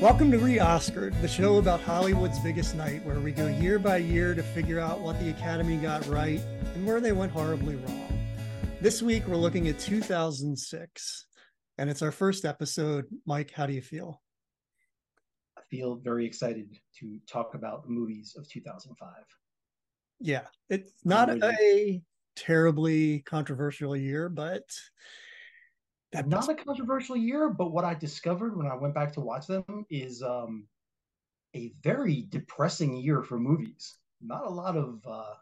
Welcome to Re-Oscared, the show about Hollywood's biggest night, where we go year by year to figure out what the Academy got right and where they went horribly wrong. This week, we're looking at 2006, and it's our first episode. Mike, how do you feel? I feel very excited to talk about the movies of 2005. Yeah, it's not a terribly controversial year, but that not a controversial year, but what I discovered when I went back to watch them is um, a very depressing year for movies. Not a lot of uh,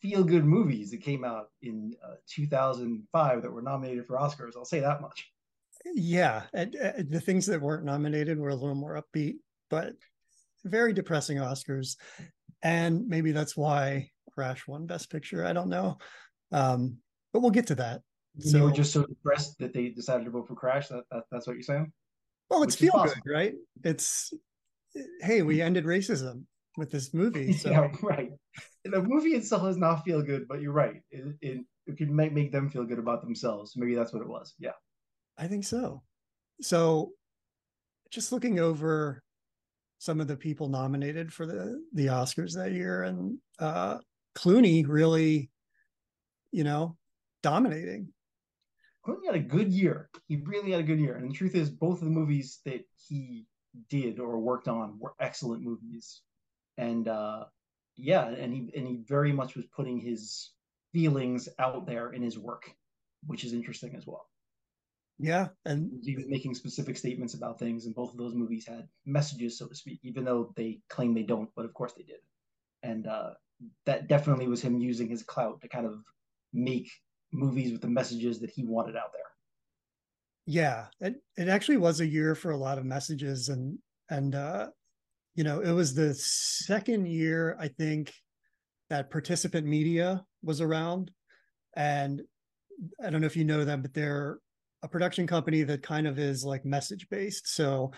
feel good movies that came out in uh, 2005 that were nominated for Oscars. I'll say that much. Yeah, and, uh, the things that weren't nominated were a little more upbeat, but very depressing Oscars. And maybe that's why Crash won Best Picture. I don't know. Um, but we'll get to that. So, you were just so depressed that they decided to vote for Crash. That, that that's what you're saying. Well, it's Which feel good, right? It's hey, we ended racism with this movie. So. yeah, right. The movie itself does not feel good, but you're right. It, it, it could make, make them feel good about themselves. Maybe that's what it was. Yeah. I think so. So just looking over some of the people nominated for the the Oscars that year and uh Clooney really you know dominating Clooney had a good year. He really had a good year. And the truth is, both of the movies that he did or worked on were excellent movies. And uh, yeah, and he and he very much was putting his feelings out there in his work, which is interesting as well. Yeah, and he was making specific statements about things, and both of those movies had messages, so to speak, even though they claim they don't, but of course they did. And uh, that definitely was him using his clout to kind of make movies with the messages that he wanted out there. Yeah, it it actually was a year for a lot of messages and and uh you know, it was the second year I think that participant media was around and I don't know if you know them but they're a production company that kind of is like message based. So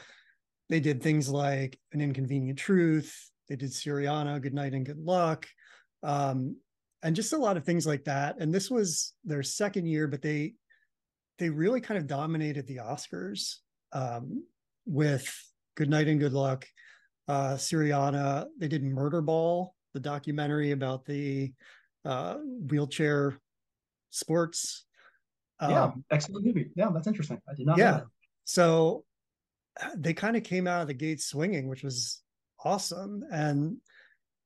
they did things like an inconvenient truth, they did Syriana, good night and good luck. Um, and just a lot of things like that. And this was their second year, but they they really kind of dominated the Oscars um, with Good Night and Good Luck, uh, Syriana. They did Murderball, the documentary about the uh, wheelchair sports. Yeah, um, excellent movie. Yeah, that's interesting. I did not. Yeah, so they kind of came out of the gate swinging, which was awesome. And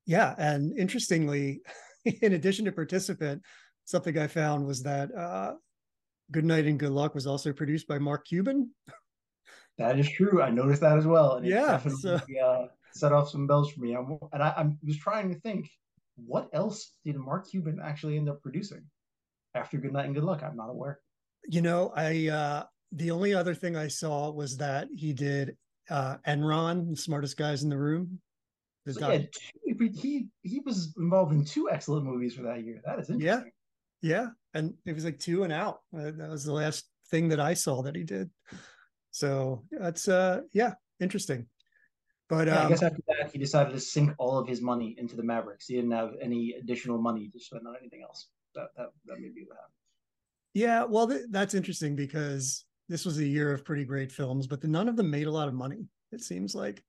yeah, and interestingly, in addition to participant, something I found was that uh, Good Night and Good Luck was also produced by Mark Cuban. That is true. I noticed that as well. And yeah, definitely so... uh, set off some bells for me. I'm, and I, I was trying to think, what else did Mark Cuban actually end up producing after Good Night and Good Luck? I'm not aware. You know, I uh, the only other thing I saw was that he did uh, Enron, the smartest guys in the room. So yeah, he he was involved in two excellent movies for that year. That is interesting. Yeah, yeah, and it was like two and out. Uh, that was the last thing that I saw that he did. So that's uh yeah, interesting. But yeah, um, I guess after that, he decided to sink all of his money into the Mavericks. He didn't have any additional money to spend on anything else. That that that may be what happened. Yeah, well, th- that's interesting because this was a year of pretty great films, but the, none of them made a lot of money. It seems like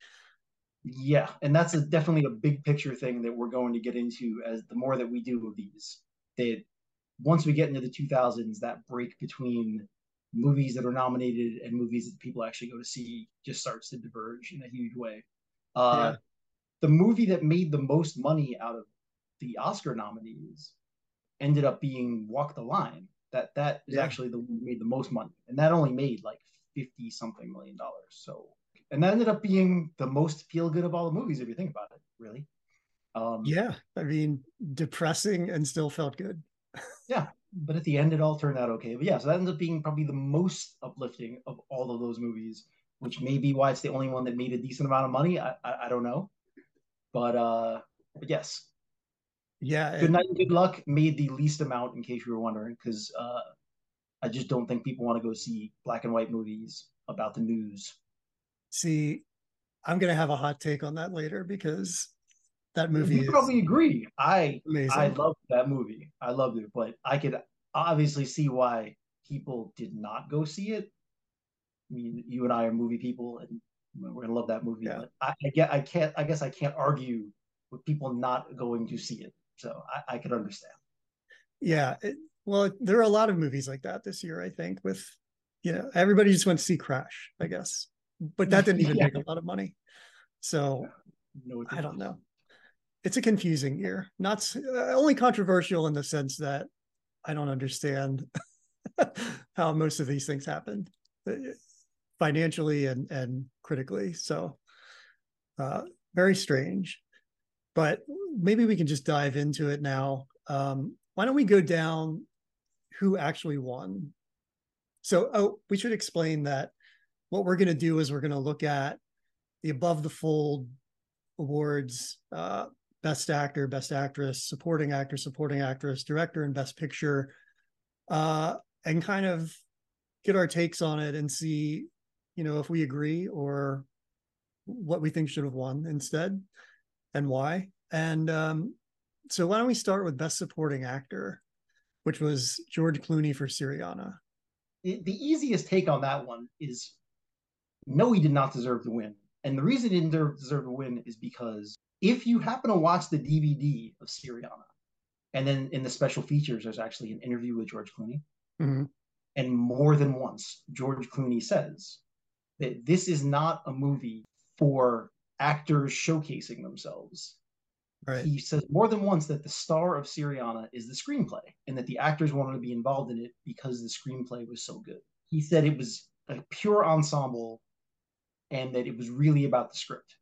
yeah, and that's a, definitely a big picture thing that we're going to get into as the more that we do of these. That once we get into the 2000s, that break between movies that are nominated and movies that people actually go to see just starts to diverge in a huge way. Uh, yeah. The movie that made the most money out of the Oscar nominees ended up being Walk the Line. That that is yeah. actually the one that made the most money, and that only made like fifty something million dollars. So and that ended up being the most feel good of all the movies if you think about it really. Um, yeah i mean depressing and still felt good. Yeah but at the end it all turned out okay. But yeah so that ends up being probably the most uplifting of all of those movies which may be why it's the only one that made a decent amount of money. I i, I don't know. But uh but yes. Yeah good night and good luck made the least amount in case you were wondering because uh i just don't think people want to go see black and white movies about the news See, I'm going to have a hot take on that later because that movie. You probably agree. I amazing. I loved that movie. I loved it, but I could obviously see why people did not go see it. I mean, you and I are movie people, and We're gonna love that movie. Yeah. But I, I get, I can't, I guess I can't argue with people not going to see it. So I, I could understand. Yeah. It, well, there are a lot of movies like that this year, I think, with, you know, everybody just went to see Crash, I guess. But that didn't even Yeah. make a lot of money. So No, I don't know. It's a confusing year. Not uh, only controversial in the sense that I don't understand how most of these things happen uh, financially and and critically. So uh, very strange. But maybe we can just dive into it now. Um, why don't we go down who actually won? So, oh, we should explain that what we're going to do is we're going to look at the above the fold awards uh, best actor best actress supporting actor supporting actress director and best picture uh, and kind of get our takes on it and see you know if we agree or what we think should have won instead and why. And um, so why don't we start with best supporting actor which was george clooney for syriana the, the easiest take on that one is no, he did not deserve to win. And the reason he didn't deserve, deserve to win is because if you happen to watch the DVD of Syriana, and then in the special features, there's actually an interview with George Clooney. Mhm. And more than once, George Clooney says that this is not a movie for actors showcasing themselves. right He says more than once that the star of Syriana is the screenplay and that the actors wanted to be involved in it because the screenplay was so good. He said it was a pure ensemble and that it was really about the script.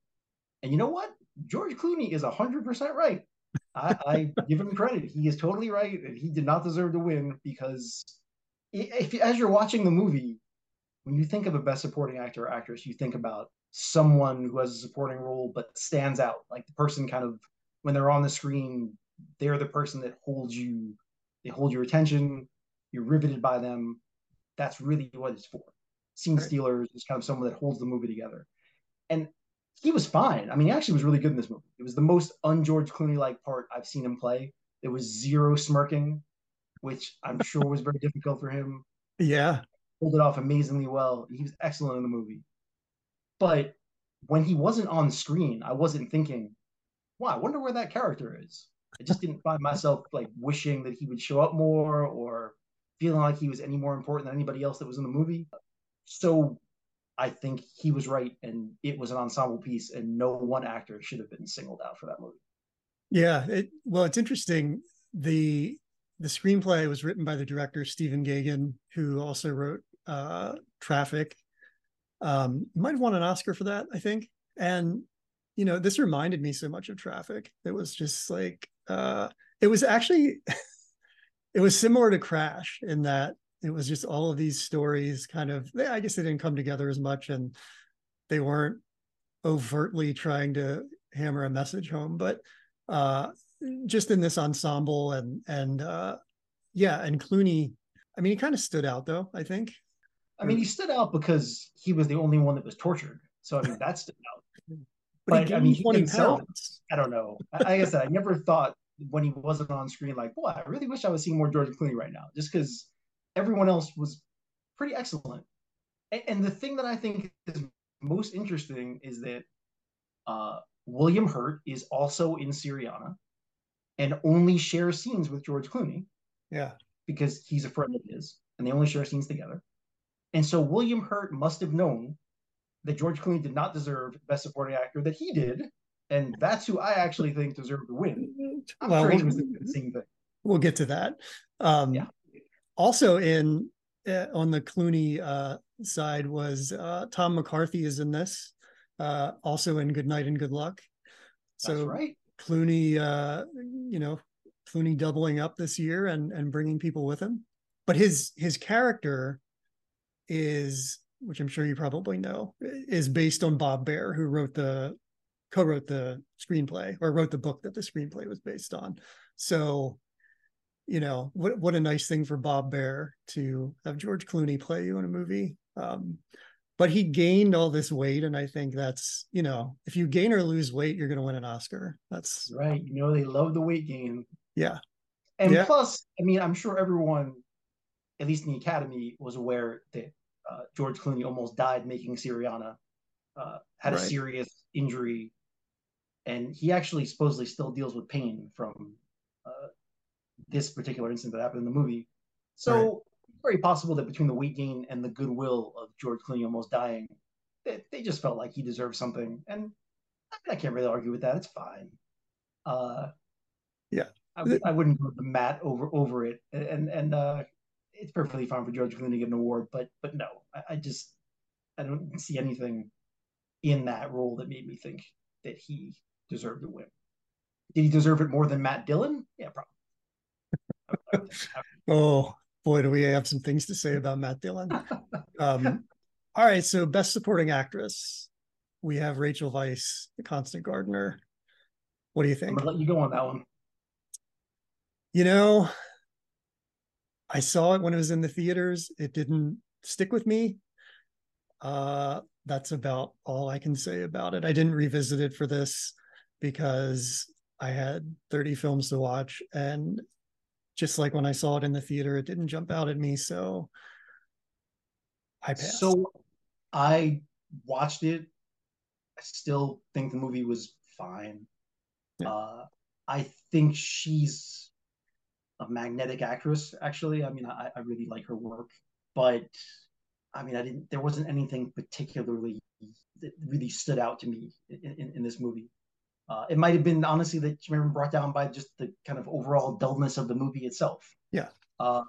And you know what? George Clooney is 100% right. I, I give him credit. He is totally right. And he did not deserve to win because if, as you're watching the movie, when you think of a best supporting actor or actress, you think about someone who has a supporting role but stands out. Like the person kind of, when they're on the screen, they're the person that holds you, they hold your attention, you're riveted by them. That's really what it's for. Scene Right. stealers is kind of someone that holds the movie together. And he was fine. I mean, he actually was really good in this movie. It was the most un-George Clooney-like part I've seen him play. There was zero smirking, which I'm sure was very difficult for him. yeah Pulled it off amazingly well. He was excellent in the movie. But when he wasn't on screen, I wasn't thinking, wow, I wonder where that character is. I just didn't find myself like wishing that he would show up more or feeling like he was any more important than anybody else that was in the movie. So I think he was right, and it was an ensemble piece, and no one actor should have been singled out for that movie. Yeah, it, well, it's interesting. the The screenplay was written by the director Stephen Gaghan, who also wrote uh, Traffic. Um, might have won an Oscar for that, I think. And you know, this reminded me so much of Traffic. It was just like uh, it was actually it was similar to Crash in that it was just all of these stories kind of. I guess they didn't come together as much, and they weren't overtly trying to hammer a message home, but uh, just in this ensemble and and uh, yeah, and Clooney. I mean, he kind of stood out though. I think. I mean, he stood out because he was the only one that was tortured. So I mean, that stood out. But, But, I mean, he himself- pounds. I don't know. I said, I never thought when he wasn't on screen, like, boy, I really wish I was seeing more George Clooney right now, just because everyone else was pretty excellent. And, and the thing that I think is most interesting is that uh, William Hurt is also in Syriana and only shares scenes with George Clooney Yeah, because he's a friend of his, and they only share scenes together. And so William Hurt must have known that George Clooney did not deserve Best Supporting Actor that he did, and that's who I actually think deserved to win. I'm well, sure we'll, the same thing. we'll get to that. Um, Yeah. Also, in uh, on the Clooney uh, side was uh, Tom McCarthy is in this. Uh, also in Good Night and Good Luck. So That's right. Clooney, uh, you know, Clooney doubling up this year and and bringing people with him. But his his character is, which I'm sure you probably know, is based on Bob Baer, who wrote the co-wrote the screenplay or wrote the book that the screenplay was based on. So, you know, what what a nice thing for Bob Baer to have George Clooney play you in a movie. Um, but he gained all this weight, and I think that's you know, if you gain or lose weight, you're going to win an Oscar. That's Right. You know, they love the weight gain. yeah, And Yeah. plus, I mean, I'm sure everyone, at least in the Academy, was aware that uh, George Clooney almost died making Syriana. uh, had right. a serious injury, and he actually supposedly still deals with pain from uh, this particular incident that happened in the movie. So right. very possible that between the weight gain and the goodwill of George Clooney almost dying, they, they just felt like he deserved something, and I, I can't really argue with that. It's fine. Uh, yeah, I, I wouldn't go the mat over over it, and and uh, it's perfectly fine for George Clooney to get an award, but but no, I, I just I don't see anything in that role that made me think that he deserved to win. Did he deserve it more than Matt Dillon? Yeah, probably. oh boy, do we have some things to say about Matt Dillon. Um, all right, so best supporting actress, we have Rachel Weisz, The Constant Gardener. What do you think? I'm gonna let you go on that one. You know, I saw it when it was in the theaters. It didn't stick with me. Uh, that's about all I can say about it. I didn't revisit it for this because I had 30 films to watch. And just like when I saw it in the theater, it didn't jump out at me. So I passed. So I watched it. I still think the movie was fine. Yeah. Uh, I think she's a magnetic actress, actually. I mean, I, I really like her work, but I mean, I didn't. There wasn't anything particularly that really stood out to me in, in, in this movie. Uh, it might have been honestly that she been brought down by just the kind of overall dullness of the movie itself. Yeah. Uh,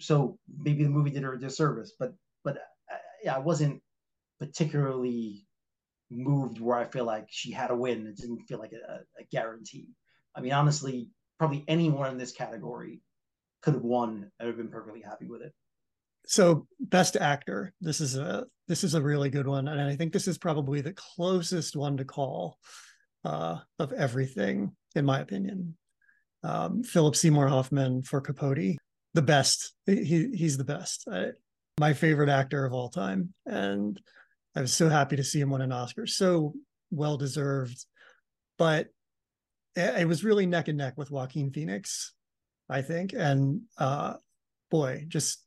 so maybe the movie did her a disservice, but but uh, yeah, I wasn't particularly moved where I feel like she had a win. It didn't feel like a, a guarantee. I mean, honestly, probably anyone in this category could have won. I'd have been perfectly happy with it so best actor this is a this is a really good one and i think this is probably the closest one to call uh, of everything in my opinion. Um, philip seymour hoffman for capote the best. He, he's the best. I, my favorite actor of all time. And i was so happy to see him win an oscar. So well deserved. But it, was really neck and neck with joaquin phoenix i think. And uh boy just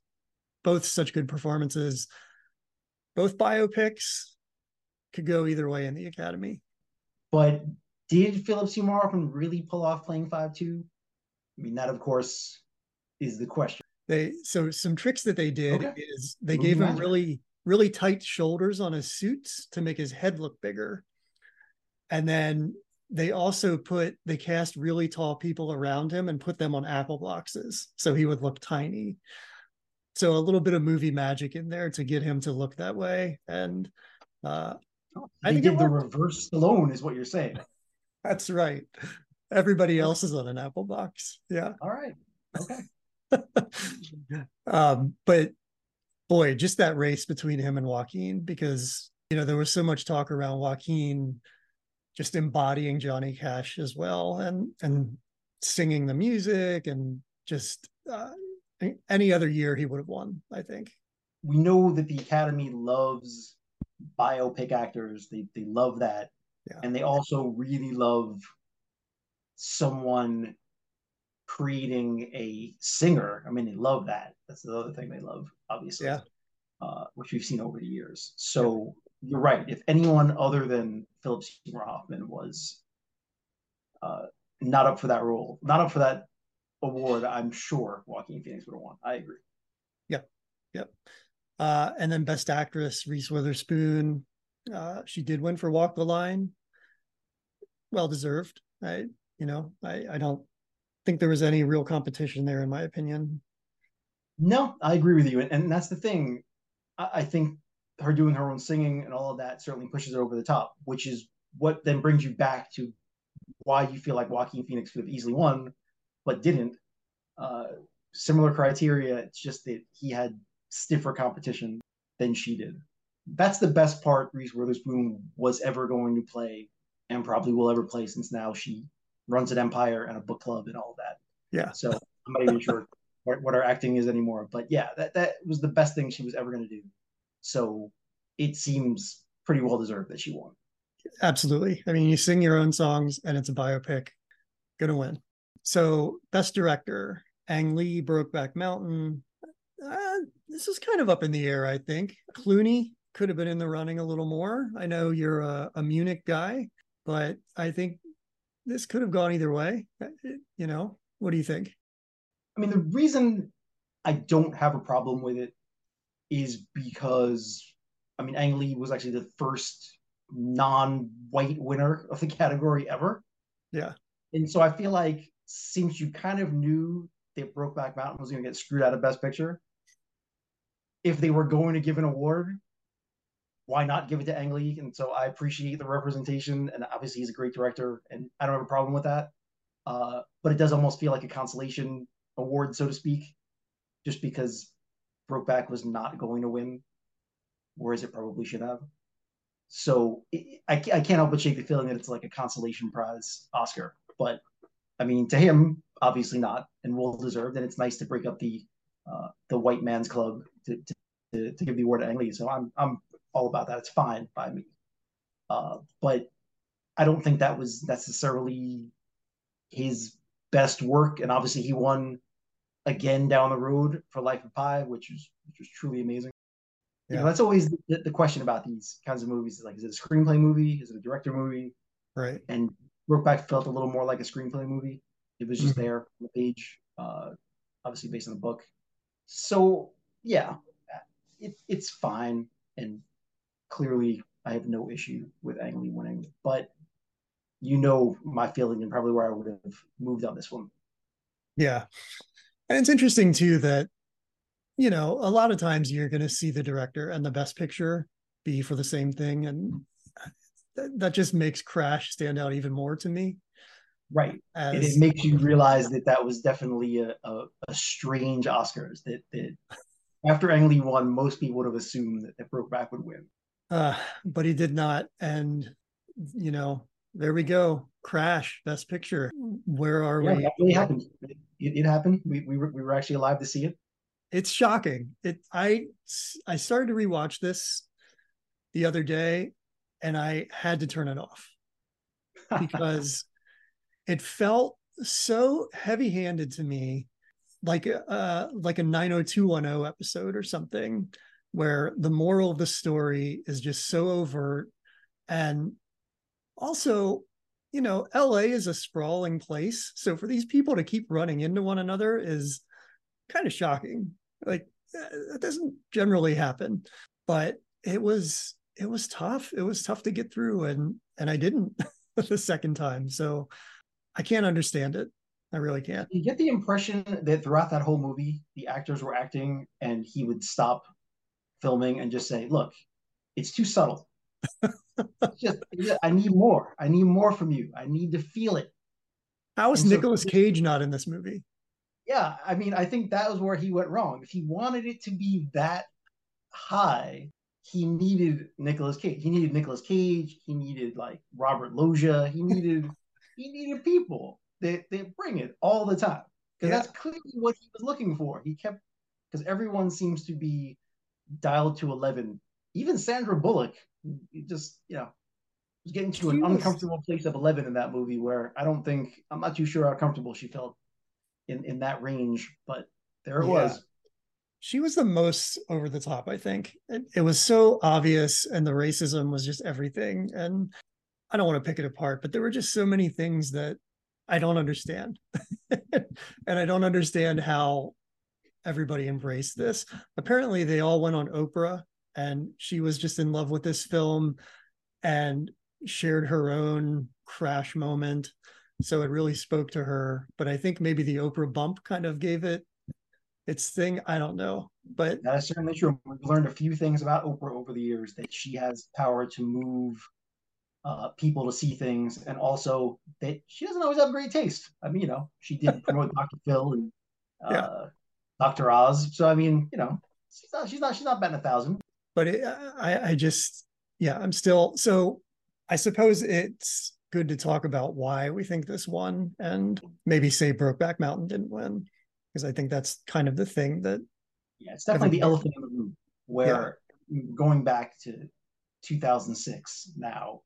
both such good performances. Both biopics could go either way in the Academy. But did Philip Seymour Hoffman really pull off playing five two? I mean, that of course is the question. They so some tricks that they did okay. is they gave him really really tight shoulders on his suits to make his head look bigger, and then they also put they cast really tall people around him and put them on apple boxes so he would look tiny so a little bit of movie magic in there to get him to look that way and uh I think did the reverse alone is what you're saying. That's right. Everybody else is on an Apple box. Yeah. All right. Okay. um, but boy, just that race between him and Joaquin, because you know there was so much talk around Joaquin just embodying Johnny Cash as well, and and singing the music and just uh, any other year he would have won, I think. We know that the Academy loves biopic actors. They they love that. Yeah. And they also really love someone creating a singer. I mean, they love that. That's the other thing they love, obviously. Yeah. Uh, which we've seen over the years. So yeah. you're right. If anyone other than Philip Seymour Hoffman was uh, not up for that role, not up for that award, I'm sure Joaquin Phoenix would have won. I agree. Yep. Yep. Uh, and then Best Actress, Reese Witherspoon. Uh, she did win for Walk the Line. Well deserved. I, you know, I, I don't think there was any real competition there, in my opinion. No, I agree with you, and, and that's the thing. I, I think her doing her own singing and all of that certainly pushes her over the top, which is what then brings you back to why you feel like Joaquin Phoenix could have easily won but didn't. Uh, similar criteria. It's just that he had stiffer competition than she did. That's the best part Reese Witherspoon was ever going to play and probably will ever play since now she runs an empire and a book club and all that. Yeah. So I'm not even sure what, what her acting is anymore. But yeah, that, that was the best thing she was ever going to do. So it seems pretty well deserved that she won. Absolutely. I mean, you sing your own songs and it's a biopic. Gonna win. So, best director, Ang Lee, Brokeback Mountain. Uh, this is kind of up in the air, I think. Clooney, could have been in the running a little more. I know you're a, a Munich guy, but I think this could have gone either way. Uh, you know, what do you think? I mean, the reason I don't have a problem with it is because I mean, Ang Lee was actually the first non-white winner of the category ever. Yeah. And so I feel like since you kind of knew that Brokeback Mountain was going to get screwed out of Best Picture, if they were going to give an award, why not give it to Ang Lee? And so I appreciate the representation, and obviously he's a great director, and I don't have a problem with that. Uh, but it does almost feel like a consolation award, so to speak, just because Brokeback was not going to win, whereas it probably should have. So it, I, I can't help but shake the feeling that it's like a consolation prize Oscar. But I mean, to him, obviously not, and well deserved. And it's nice to break up the uh, the white man's club to, to, to, give the award to Ang Lee. So I'm I'm all about that. It's fine by me. Uh, but I don't think that was necessarily his best work. And obviously, he won again down the road for Life of Pi, which is which was truly amazing. Yeah. You know, that's always the, the, question about these kinds of movies. Is Like, is it a screenplay movie? Is it a director movie? Right. And Brokeback felt a little more like a screenplay movie. It was just mm-hmm. there on the page, uh, obviously based on the book. So yeah, it, it's fine, and clearly I have no issue with Ang Lee winning. But you know my feeling and probably where I would have moved on this one. Yeah, and it's interesting too that you know, a lot of times you're going to see the director and the best picture be for the same thing. And that, that just makes Crash stand out even more to me. Right. As, and it makes you realize that that was definitely a, a, a strange Oscars that, that after Ang Lee won, most people would have assumed that, that Brokeback would win. Uh, but he did not. And, you know, there we go. Crash, best picture. Where are yeah, we? It happened. It, it, happened. We, we, were, we were actually alive to see it it's shocking. It I I started to rewatch this the other day and I had to turn it off because it felt so heavy-handed to me like uh, like a 90210 episode or something where the moral of the story is just so overt and also you know LA is a sprawling place so for these people to keep running into one another is kind of shocking. Like that doesn't generally happen, but it was it was tough. It was tough to get through, and and I didn't the second time. So I can't understand it. I really can't. You get the impression that throughout that whole movie, the actors were acting, and he would stop filming and just say, "Look, it's too subtle. just, I need more. I need more from you. I need to feel it." How is Nicolas so, Cage not in this movie? yeah, I mean, I think that was where he went wrong. If he wanted it to be that high, he needed Nicolas Cage. He needed Nicolas Cage. He needed like Robert Loggia. He needed he needed people that that bring it all the time because yeah. that's clearly what he was looking for. He kept because everyone seems to be dialed to eleven. Even Sandra Bullock, just you know, was getting to an uncomfortable place of eleven in that movie where I don't think I'm not too sure how comfortable she felt in in that range, but there it yeah. was. She was the most over the top, I think. It, it was so obvious, and the racism was just everything. And I don't want to pick it apart, but there were just so many things that I don't understand. and I don't understand how everybody embraced this. Apparently, they all went on Oprah, and she was just in love with this film and shared her own crash moment so it really spoke to her but i think maybe the oprah bump kind of gave it its thing i don't know but that is certainly true we've learned a few things about oprah over the years that she has power to move uh, people to see things and also that she doesn't always have great taste i mean you know she did promote dr phil and uh, yeah. dr oz so i mean you know she's not she's not she's not betting a thousand but it, i i just yeah i'm still so i suppose it's good to talk about why we think this won and maybe say Brokeback Mountain didn't win because I think that's kind of the thing that yeah it's definitely the elephant in the room where yeah. going back to 2006 now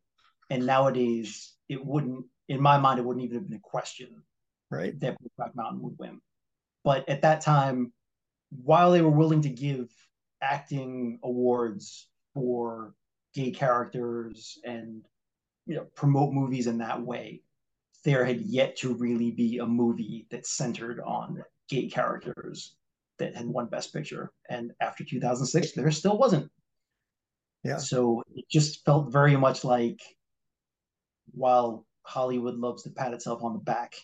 and nowadays it wouldn't in my mind it wouldn't even have been a question right. that Brokeback Mountain would win. But at that time while they were willing to give acting awards for gay characters and you know promote movies in that way there had yet to really be a movie that centered on gay characters that had won best picture. And after 2006 there still wasn't. Yeah. So it just felt very much like while hollywood loves to pat itself on the back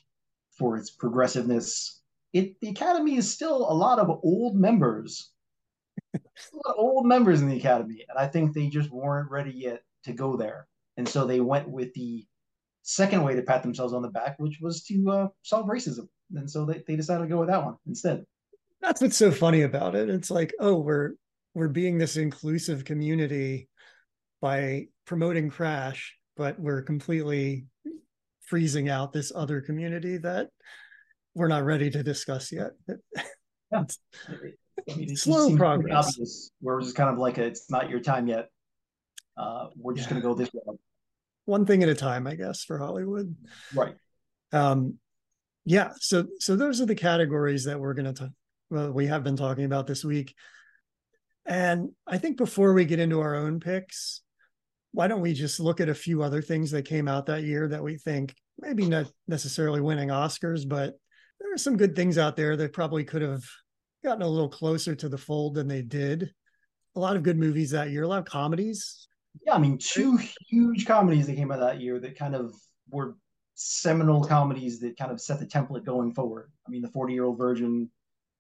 for its progressiveness it the academy is still a lot of old members old members in the academy, and I think they just weren't ready yet to go there. And so they went with the second way to pat themselves on the back, which was to uh, solve racism. And so they, they decided to go with that one instead. That's what's so funny about it. It's like, oh, we're we're being this inclusive community by promoting Crash, but we're completely freezing out this other community that we're not ready to discuss yet. Yeah. I mean, slow progress. Obvious, where it's kind of like a, it's not your time yet. Uh, we're just yeah. going to go this way. One thing at a time, I guess, for Hollywood. Right. Um, yeah. So, so those are the categories that we're going to, well, we have been talking about this week. And I think before we get into our own picks, why don't we just look at a few other things that came out that year that we think maybe not necessarily winning Oscars, but there are some good things out there that probably could have gotten a little closer to the fold than they did. A lot of good movies that year, a lot of comedies. Yeah, I mean, two huge comedies that came out that year that kind of were seminal comedies that kind of set the template going forward. I mean, The 40 Year Old Virgin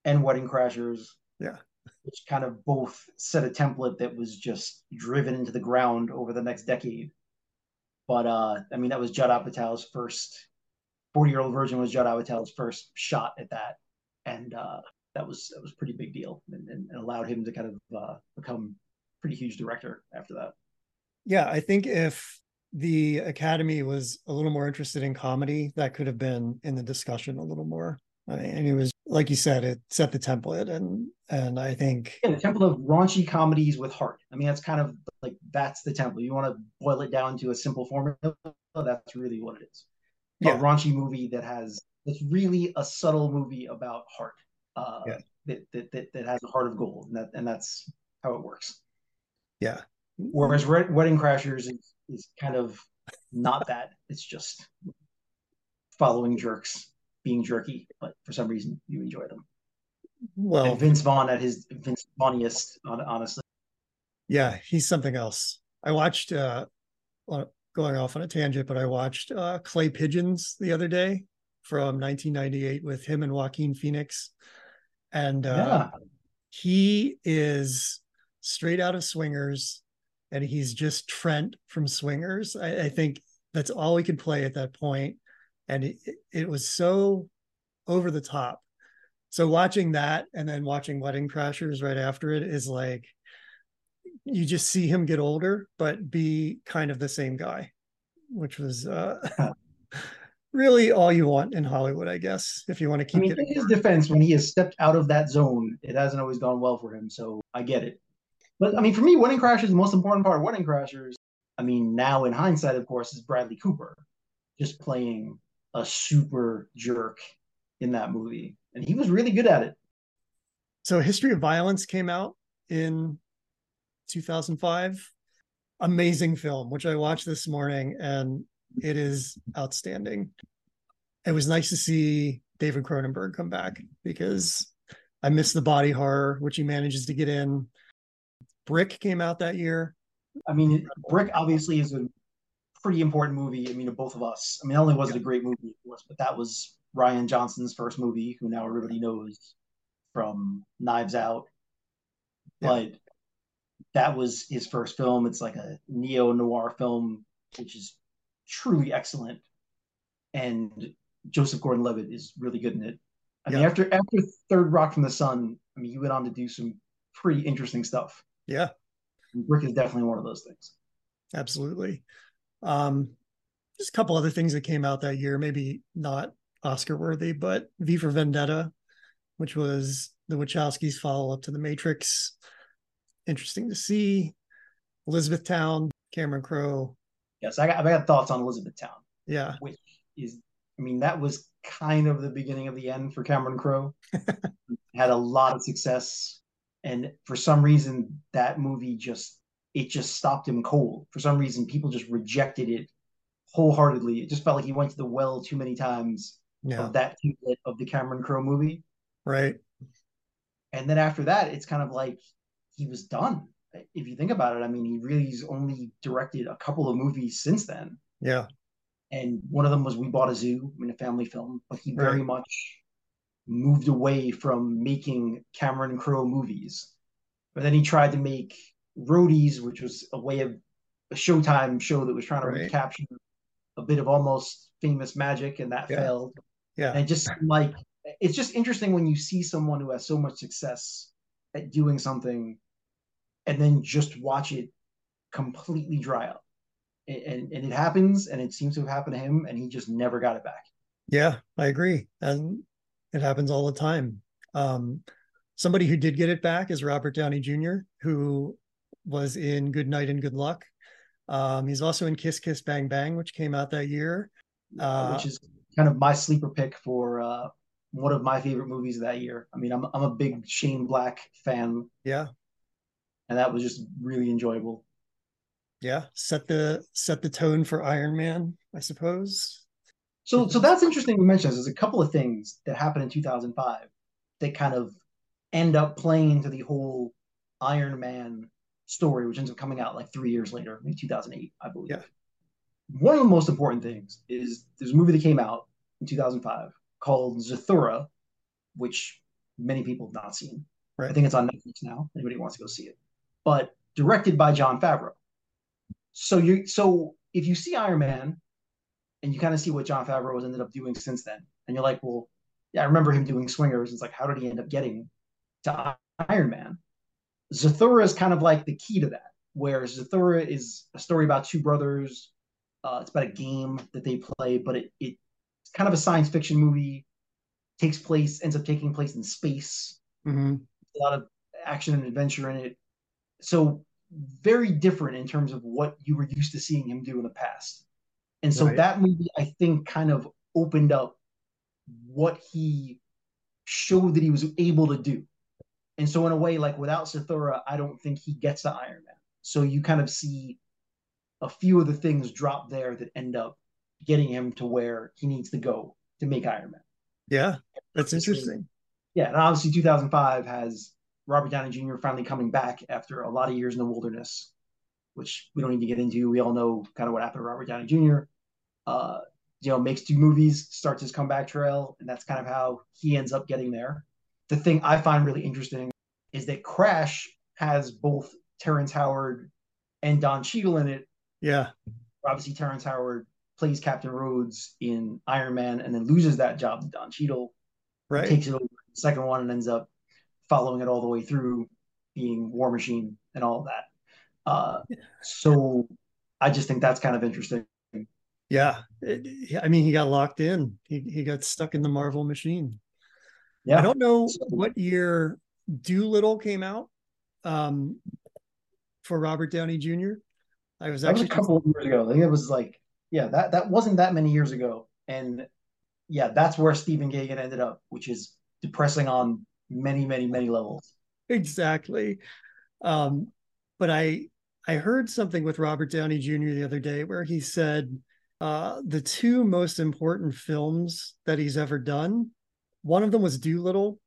and Wedding Crashers. Yeah. Which kind of both set a template that was just driven into the ground over the next decade. But uh, I mean, that was Judd Apatow's first 40 Year Old version was Judd Apatow's first shot at that. And uh, that was that was pretty big deal and, and, allowed him to kind of uh, become pretty huge director after that. Yeah, I think if the Academy was a little more interested in comedy, that could have been in the discussion a little more. I mean, and it was like you said, it set the template, and and I think yeah, the template of raunchy comedies with heart. I mean, that's kind of like that's the template. You want to boil it down to a simple formula. That's really what it is. Yeah. A raunchy movie that has it's really a subtle movie about heart uh, yeah. that, that, that, that has a heart of gold, and that and that's how it works. Yeah. Whereas Wedding Crashers is, is kind of not that. It's just following jerks being jerky, but for some reason you enjoy them. Well, and Vince Vaughn at his Vince Vaughnest, honestly. Yeah, he's something else. I watched uh going off on a tangent, but I watched uh Clay Pigeons the other day from 1998 with him and Joaquin Phoenix and uh, yeah. he is straight out of Swingers, and he's just Trent from Swingers. I, I think that's all he could play at that point, and it, it was so over the top. So watching that and then watching Wedding Crashers right after it is like you just see him get older, but be kind of the same guy, which was uh, really all you want in Hollywood, I guess, if you want to keep. I mean, in his defense, when he has stepped out of that zone, it hasn't always gone well for him. So I get it. But I mean, for me, Wedding Crashers the most important part of Wedding Crashers. I mean, now in hindsight, of course, is Bradley Cooper just playing a super jerk in that movie, and he was really good at it. So, History of Violence came out in 2005. Amazing film, which I watched this morning, and it is outstanding. It was nice to see David Cronenberg come back because I miss the body horror, which he manages to get in. Brick came out that year. I mean, Brick obviously is a pretty important movie. I mean, to both of us. I mean, not only was yeah. it a great movie, of course, but that was Rian Johnson's first movie, who now everybody knows from Knives Out. Yeah. But that was his first film. It's like a neo noir film, which is truly excellent, and Joseph Gordon-Levitt is really good in it. I yeah. mean, after after Third Rock from the Sun, I mean, you went on to do some pretty interesting stuff. Yeah, and Brick is definitely one of those things. Absolutely. Um, just a couple other things that came out that year, maybe not Oscar worthy, but V for Vendetta, which was the Wachowskis' follow up to The Matrix. Interesting to see. Elizabethtown, Cameron Crowe, Yes, I got I got thoughts on Elizabethtown. Yeah, which is, I mean, that was kind of the beginning of the end for Cameron Crowe. Had a lot of success, and for some reason, that movie just it just stopped him cold. For some reason, people just rejected it wholeheartedly. It just felt like he went to the well too many times yeah. of that of the Cameron Crowe movie. Right. And then after that, it's kind of like he was done. If you think about it, I mean, he really's only directed a couple of movies since then. Yeah. And one of them was We Bought a Zoo, I mean, a family film, but he very right. much moved away from making Cameron Crowe movies. But then he tried to make Roadies, which was a way of a Showtime show that was trying to right. recapture a bit of almost famous magic, and that yeah. failed. Yeah, and just like it's just interesting when you see someone who has so much success at doing something, and then just watch it completely dry up. And, and it happens, and it seems to have happened to him, and he just never got it back. Yeah, I agree, and it happens all the time. Um, somebody who did get it back is Robert Downey Jr., who was in Good Night and Good Luck. Um, he's also in Kiss Kiss Bang Bang, which came out that year. Uh, which is kind of my sleeper pick for uh, one of my favorite movies of that year. I mean, I'm I'm a big Shane Black fan. Yeah. And that was just really enjoyable. Yeah, set the set the tone for Iron Man, I suppose. So so that's interesting to mention. There's a couple of things that happened in 2005 that kind of end up playing into the whole Iron Man story, which ends up coming out like three years later, in 2008, I believe. Yeah. One of the most important things is there's a movie that came out in 2005 called Zathura, which many people have not seen. Right. I think it's on Netflix now. Anybody wants to go see it, but directed by Jon Favreau. So you so if you see Iron Man, and you kind of see what Jon Favreau has ended up doing since then, and you're like, well, yeah, I remember him doing Swingers. It's like, how did he end up getting to Iron Man? Zathura is kind of like the key to that, where Zathura is a story about two brothers. Uh, it's about a game that they play, but it, it it's kind of a science fiction movie. Takes place, ends up taking place in space. Mm-hmm. A lot of action and adventure in it. So very different in terms of what you were used to seeing him do in the past. And so right. that movie, I think, kind of opened up what he showed that he was able to do. And so in a way, like without Zathura, I don't think he gets to Iron Man. So you kind of see a few of the things drop there that end up getting him to where he needs to go to make Iron Man. Yeah, that's interesting. Yeah, and obviously 2005 has Robert Downey Jr. finally coming back after a lot of years in the wilderness, which we don't need to get into. We all know kind of what happened to Robert Downey Jr. Uh, you know, makes two movies, starts his comeback trail, and that's kind of how he ends up getting there the thing I find really interesting is that Crash has both Terrence Howard and Don Cheadle in it. Yeah. Obviously, Terrence Howard plays Captain Rhodes in Iron Man and then loses that job to Don Cheadle. Right. Takes it over the second one and ends up following it all the way through, being War Machine and all of that. Uh, so I just think that's kind of interesting. Yeah. It, I mean, he got locked in, he, he got stuck in the Marvel machine. Yeah. I don't know what year Dolittle came out um, for Robert Downey Jr. I was actually was a couple of years ago. I think it was like, yeah, that that wasn't that many years ago, and yeah, that's where Stephen Gaghan ended up, which is depressing on many, many, many levels. Exactly. Um, but I I heard something with Robert Downey Jr. the other day where he said uh, the two most important films that he's ever done one of them was Dolittle,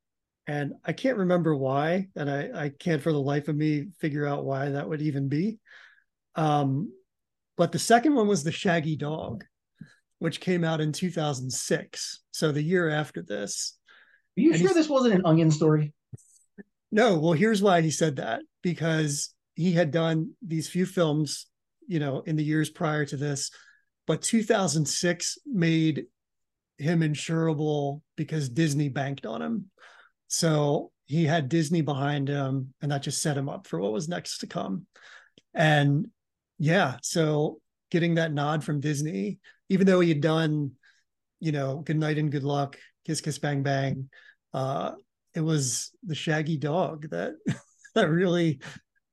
and I can't remember why, and I, I can't for the life of me figure out why that would even be. Um, but the second one was The Shaggy Dog, which came out in 2006. So the year after this. Are you and sure this wasn't an onion story? No. Well, here's why he said that because he had done these few films, you know, in the years prior to this, but 2006 made him insurable because Disney banked on him. So he had Disney behind him, and that just set him up for what was next to come. And yeah, so getting that nod from Disney, even though he had done, you know, Good Night and Good Luck, Kiss Kiss Bang Bang, uh, it was the Shaggy Dog that that really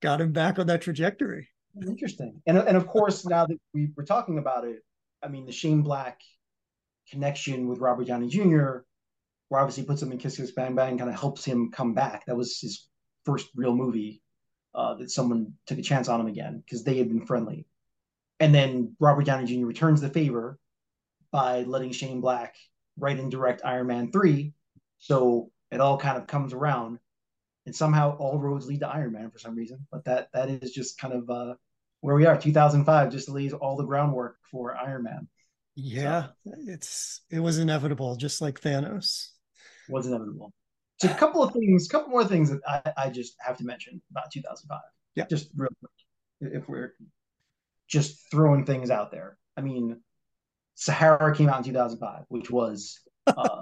got him back on that trajectory. Interesting, and and of course now that we were talking about it, I mean the Shane Black connection with Robert Downey Jr., where obviously puts him in Kiss Kiss Bang Bang, kind of helps him come back. That was his first real movie. uh, that someone took a chance on him again because they had been friendly. And then Robert Downey Jr. returns the favor by letting Shane Black write and direct Iron Man 3. So it all kind of comes around. And somehow all roads lead to Iron Man for some reason. But that that is just kind of uh, where we are. 2005 just lays all the groundwork for Iron Man. Yeah, so, it's it was inevitable, just like Thanos. Was inevitable. So a couple of things, a couple more things that I, I just have to mention about 2005. Yeah, just real quick, if we're just throwing things out there. I mean, Sahara came out in 2005, which was uh,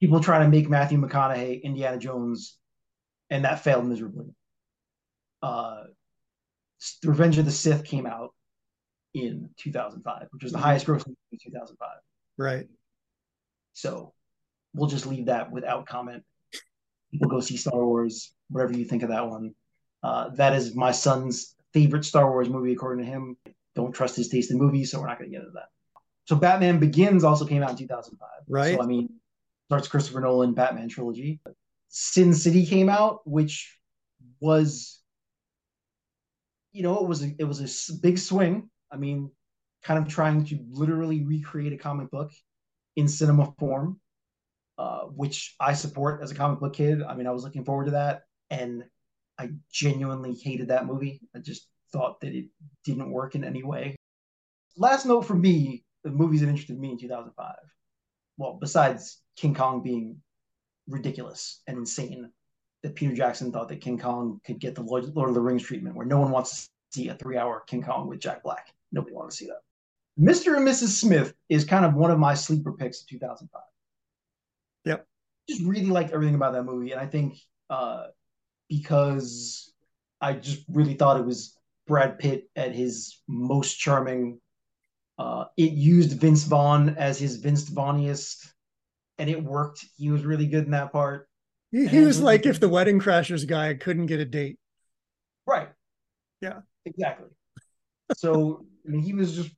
people trying to make Matthew McConaughey Indiana Jones, and that failed miserably. Uh, Revenge of the Sith came out in 2005, which was the mm-hmm. highest grossing in 2005. Right. So we'll just leave that without comment. People go see Star Wars, whatever you think of that one. Uh, that is my son's favorite Star Wars movie, according to him. Don't trust his taste in movies, so we're not going to get into that. So Batman Begins also came out in 2005. Right. So I mean, starts Christopher Nolan Batman trilogy. Sin City came out, which was, you know, it was a, it was a big swing. I mean, kind of trying to literally recreate a comic book in cinema form, uh, which I support as a comic book kid. I mean, I was looking forward to that, and I genuinely hated that movie. I just thought that it didn't work in any way. Last note from me the movies that interested me in 2005. Well, besides King Kong being ridiculous and insane, that Peter Jackson thought that King Kong could get the Lord, of the Rings treatment, where no one wants to see a three-hour King Kong with Jack Black. Nobody wants to see that. Mr. and Mrs. Smith is kind of one of my sleeper picks of 2005. Yep. Just really liked everything about that movie, and I think uh, because I just really thought it was Brad Pitt at his most charming uh, it used Vince Vaughn as his Vince Vaughniest, and it worked. He was really good in that part. He, he was like if the Wedding Crashers guy couldn't get a date. Right. Yeah. Exactly. So I mean, he was just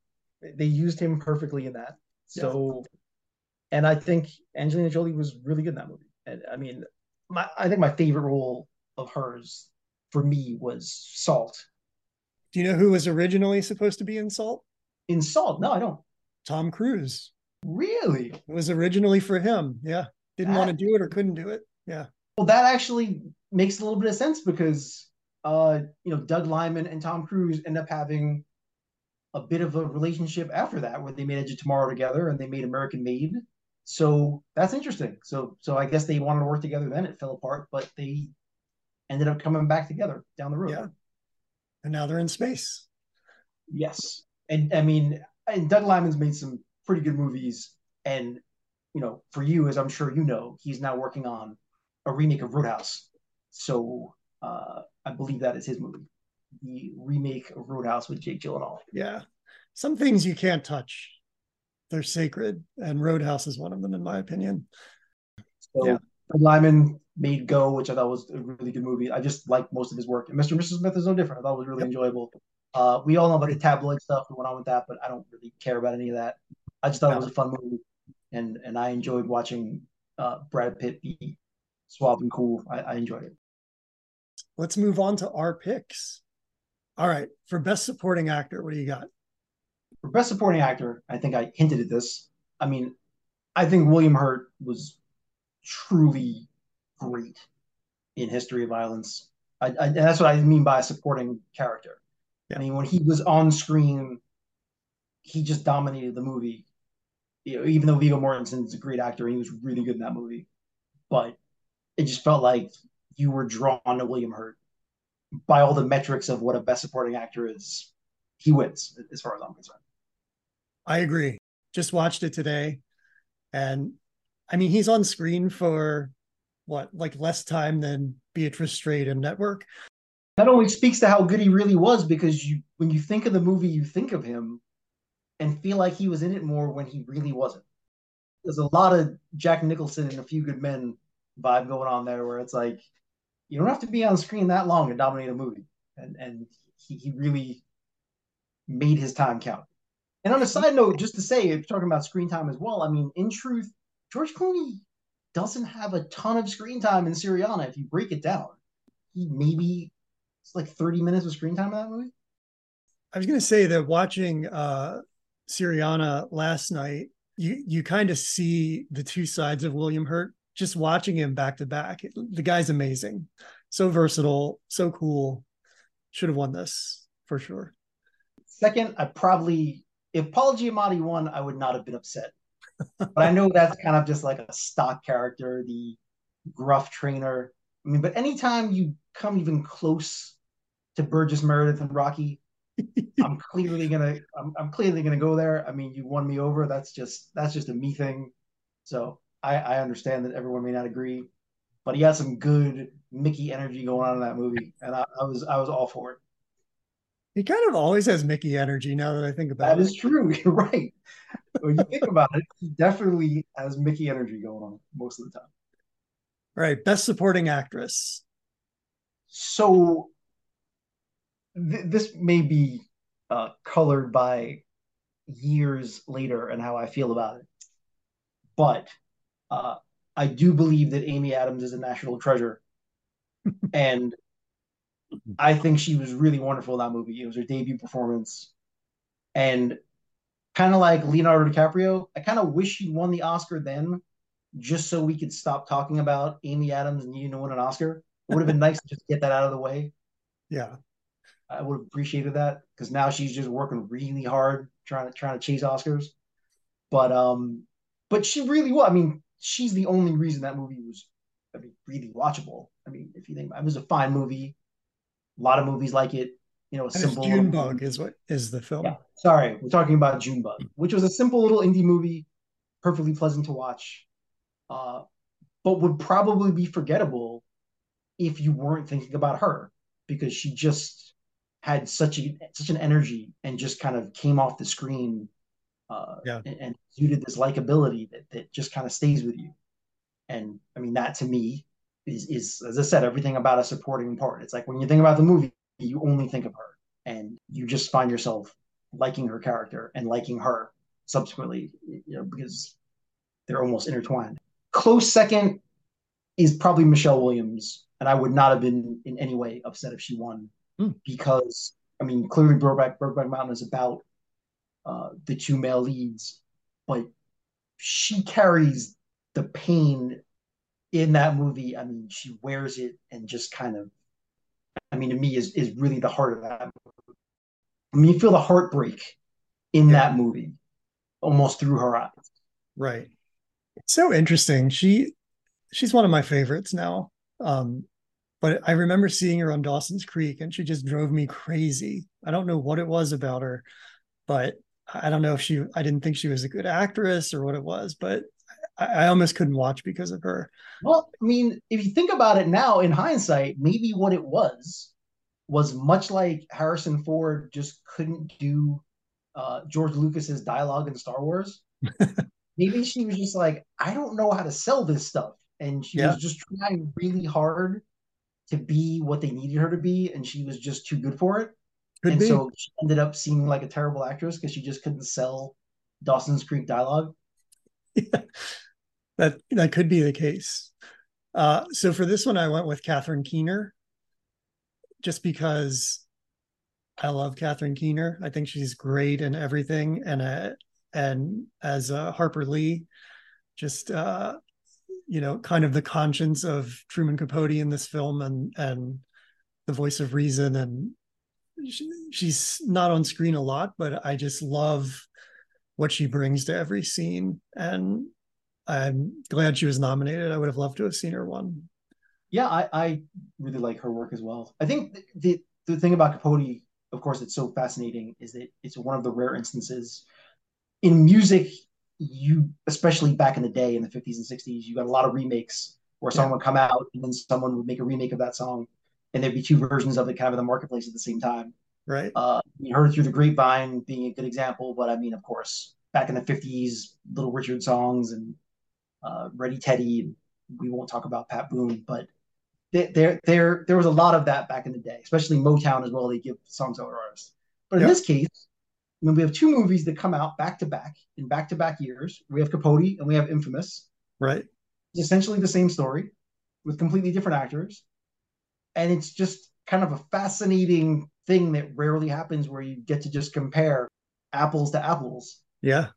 they used him perfectly in that. So, yeah. and I think Angelina Jolie was really good in that movie. And I mean, my I think my favorite role of hers for me was Salt. Do you know who was originally supposed to be in Salt? in Salt? No, I don't. Tom Cruise. Really? It was originally for him. Yeah. Didn't that, want to do it or couldn't do it. Yeah. Well, that actually makes a little bit of sense because uh, you know, Doug Liman and Tom Cruise end up having a bit of a relationship after that where they made Edge of Tomorrow together and they made American Made. So that's interesting. So so I guess they wanted to work together then it fell apart, but they ended up coming back together down the road. Yeah. And now they're in space. Yes and I mean, and Doug Liman's made some pretty good movies, and you know, for you, as I'm sure you know, he's now working on a remake of Roadhouse. So uh, I believe that is his movie, the remake of Roadhouse with Jake Gyllenhaal. Yeah, some things you can't touch; they're sacred, and Roadhouse is one of them, in my opinion. So yeah. Liman made Go, which I thought was a really good movie. I just like most of his work, and Mr. and Mrs. Smith is no different. I thought it was really yep. enjoyable. Uh, we all know about the tabloid stuff that went on with that, but I don't really care about any of that. I just thought it was a fun movie, and and I enjoyed watching uh, Brad Pitt be suave and cool. I, I enjoyed it. Let's move on to our picks. All right, for best supporting actor, what do you got? For best supporting actor, I think I hinted at this. I mean, I think William Hurt was truly great in History of Violence. I, I, and that's what I mean by a supporting character. Yeah. I mean, when he was on screen, he just dominated the movie. You know, even though Viggo Mortensen is a great actor, he was really good in that movie. But it just felt like you were drawn to William Hurt by all the metrics of what a best supporting actor is. He wins, as far as I'm concerned. I agree. Just watched it today, and I mean, he's on screen for what, like less time than Beatrice Straight in Network that only speaks to how good he really was because you when you think of the movie you think of him and feel like he was in it more when he really wasn't there's a lot of jack nicholson and a few good men vibe going on there where it's like you don't have to be on screen that long to dominate a movie and and he, he really made his time count and on a side note just to say if you're talking about screen time as well i mean in truth george clooney doesn't have a ton of screen time in syriana if you break it down he maybe it's like 30 minutes of screen time in that movie. I was going to say that watching uh, Syriana last night, you you kind of see the two sides of William Hurt. Just watching him back to back, the guy's amazing, so versatile, so cool. Should have won this for sure. Second, I probably if Paul Giamatti won, I would not have been upset. but I know that's kind of just like a stock character, the gruff trainer. I mean, but anytime you come even close to Burgess Meredith and Rocky, I'm clearly gonna I'm, I'm clearly gonna go there. I mean, you won me over. That's just that's just a me thing. So I, I understand that everyone may not agree, but he had some good Mickey energy going on in that movie, and I, I was I was all for it. He kind of always has Mickey energy. Now that I think about that it, that is true. You're right. when you think about it, he definitely has Mickey energy going on most of the time. All right, best supporting actress. So th- this may be uh, colored by years later and how I feel about it, but uh, I do believe that Amy Adams is a national treasure, and I think she was really wonderful in that movie. It was her debut performance, and kind of like Leonardo DiCaprio, I kind of wish he won the Oscar then, just so we could stop talking about Amy Adams and needing to win an Oscar. It would have been nice to just get that out of the way. Yeah. I would have appreciated that because now she's just working really hard trying to trying to chase Oscars. But um, but she really was. I mean, she's the only reason that movie was, I mean, really watchable. I mean, if you think it was a fine movie, a lot of movies like it. You know, a simple Junebug is what is the film. Yeah, sorry, we're talking about Junebug, which was a simple little indie movie, perfectly pleasant to watch, uh, but would probably be forgettable if you weren't thinking about her because she just had such a such an energy and just kind of came off the screen uh, yeah. and, and to this likability that, that just kind of stays with you. And I mean, that to me is, is, as I said, everything about a supporting part. It's like when you think about the movie, you only think of her and you just find yourself liking her character and liking her subsequently, you know, because they're almost intertwined. Close second is probably Michelle Williams, and I would not have been in any way upset if she won Hmm. because I mean, clearly Brokeback Brokeback Mountain is about uh, the two male leads, but she carries the pain in that movie. I mean, she wears it and just kind of, I mean, to me is is really the heart of that. Movie. I mean, you feel the heartbreak in that movie almost through her eyes. Right. So interesting. She she's one of my favorites now. Um, but I remember seeing her on Dawson's Creek and she just drove me crazy. I don't know what it was about her, but I don't know if she I didn't think she was a good actress or what it was, but I, I almost couldn't watch because of her. Well, I mean, if you think about it now in hindsight, maybe what it was was much like Harrison Ford just couldn't do uh, George Lucas's dialogue in Star Wars. maybe she was just like, I don't know how to sell this stuff. And she Yeah. was just trying really hard to be what they needed her to be, and she was just too good for it. Could and be. so she ended up seeming like a terrible actress because she just couldn't sell Dawson's Creek dialogue. that that could be the case. Uh, so for this one, I went with Catherine Keener, just because I love Catherine Keener. I think she's great in everything, and uh, and as uh, Harper Lee, just uh, you know, kind of the conscience of Truman Capote in this film, and and the voice of reason, and she, she's not on screen a lot, but I just love what she brings to every scene, and I'm glad she was nominated. I would have loved to have seen her won. Yeah, I, I really like her work as well. I think the, the the thing about Capote, of course, it's so fascinating is that it's one of the rare instances in music. You, especially back in the day in the 50s and 60s, you got a lot of remakes where someone would come out and then someone would make a remake of that song, and there'd be two versions of it kind of in the marketplace at the same time. Right. Uh, you heard it through the grapevine being a good example, but I mean, of course, back in the 50s, Little Richard songs and uh, Ready Teddy, we won't talk about Pat Boone, but there, there, there was a lot of that back in the day, especially Motown as well. They give songs to artists, but in Yeah. this case, I mean, we have two movies that come out back to back in back to back years. We have Capote and we have Infamous. Right. It's essentially the same story with completely different actors, and it's just kind of a fascinating thing that rarely happens where you get to just compare apples to apples. Yeah.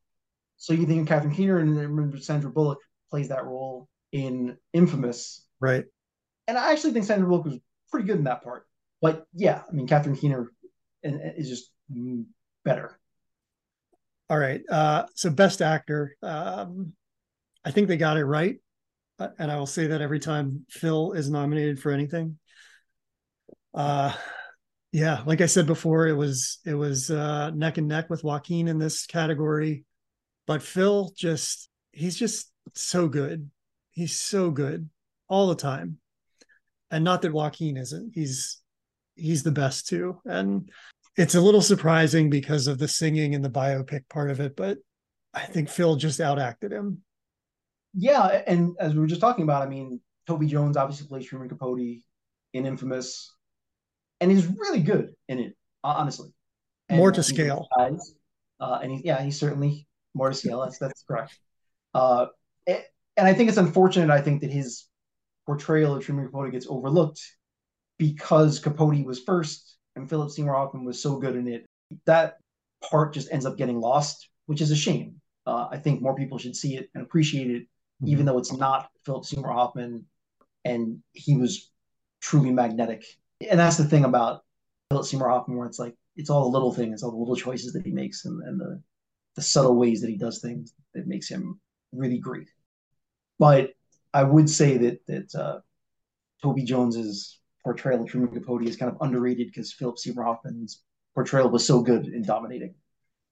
So you think Catherine Keener and remember Sandra Bullock plays that role in Infamous. Right. And I actually think Sandra Bullock was pretty good in that part. But yeah, I mean Catherine Keener is just better. All right. Uh, so best actor. Um, I think they got it right. Uh, and I will say that every time Phil is nominated for anything. Uh, yeah, like I said before, it was it was uh, neck and neck with Joaquin in this category, but Phil just he's just so good. He's so good all the time, and not that Joaquin isn't. He's he's the best too, and it's a little surprising because of the singing and the biopic part of it, but I think Phil just outacted him. Yeah, and as we were just talking about, I mean, Toby Jones obviously plays Truman Capote in Infamous, and he's really good in it, honestly. And more to scale. uh, and he, yeah, he's certainly more to scale. That's that's correct. Uh, and I think it's unfortunate. I think that his portrayal of Truman Capote gets overlooked because Capote was first and Philip Seymour Hoffman was so good in it. That part just ends up getting lost, which is a shame. Uh, I think more people should see it and appreciate it, mm-hmm. even though it's not Philip Seymour Hoffman, and he was truly magnetic. And that's the thing about Philip Seymour Hoffman, where it's like it's all the little things, all the little choices that he makes, and, and the the subtle ways that he does things that makes him really great. But I would say that that uh, Toby Jones's portrayal of Truman Capote is kind of underrated because Philip Seymour Hoffman's portrayal was so good and dominating.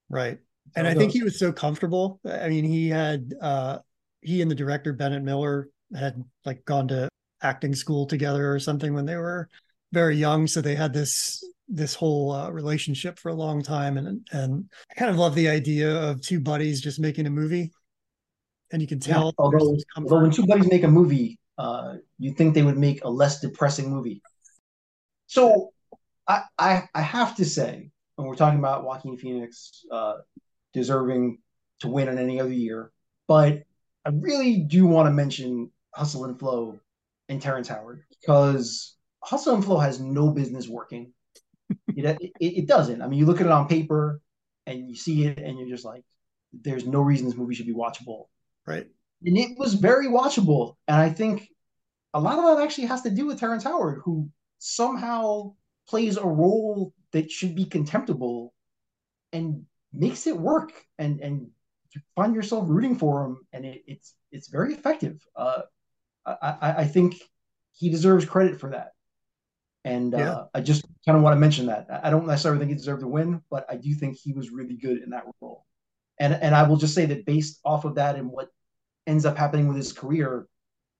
Right. And I think he was so comfortable. I mean, he had uh he and the director Bennett Miller had like gone to acting school together or something when they were very young, so they had this this whole uh, relationship for a long time and and I kind of love the idea of two buddies just making a movie. And you can tell yeah, although, although when two buddies make a movie, uh, you'd think they would make a less depressing movie. So I, I, I have to say, when we're talking about Joaquin Phoenix uh, deserving to win in any other year, but I really do want to mention Hustle and Flow and Terrence Howard because Hustle and Flow has no business working. it, it, it doesn't. I mean, you look at it on paper and you see it, and you're just like, there's no reason this movie should be watchable. Right and it was very watchable. And I think a lot of that actually has to do with Terrence Howard, who somehow plays a role that should be contemptible and makes it work and and you find yourself rooting for him and it, it's it's very effective uh, I, I think he deserves credit for that and uh, i just kind of want to mention that. I don't necessarily think he deserved to win but i do think he was really good in that role. And and i will just say that based off of that and what ends up happening with his career,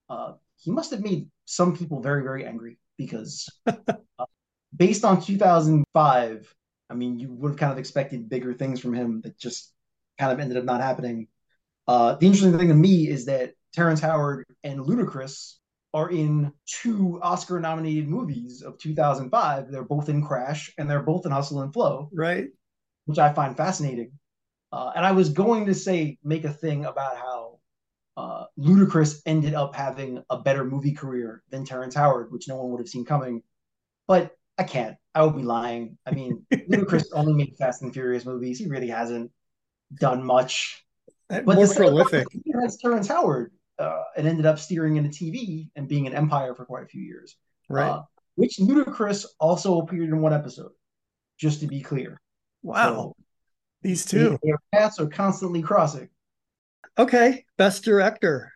uh, he must have made some people very, very angry because uh, based on 2005, I mean, you would have kind of expected bigger things from him that just kind of ended up not happening. Uh, the interesting thing to me is that Terrence Howard and Ludacris are in two Oscar nominated movies of 2005. They're both in Crash and they're both in Hustle and Flow. Right. Which I find fascinating. Uh, and I was going to say, make a thing about how uh, Ludacris ended up having a better movie career than Terrence Howard, which no one would have seen coming. But I can't. I would be lying. I mean, Ludacris only made Fast and Furious movies. He really hasn't done much. Uh, but More prolific. He has Terrence Howard uh, and ended up steering into TV and being an empire for quite a few years. Right. Uh, which Ludacris also appeared in one episode, just to be clear. Wow. So, These two. Their paths are constantly crossing. Okay, best director.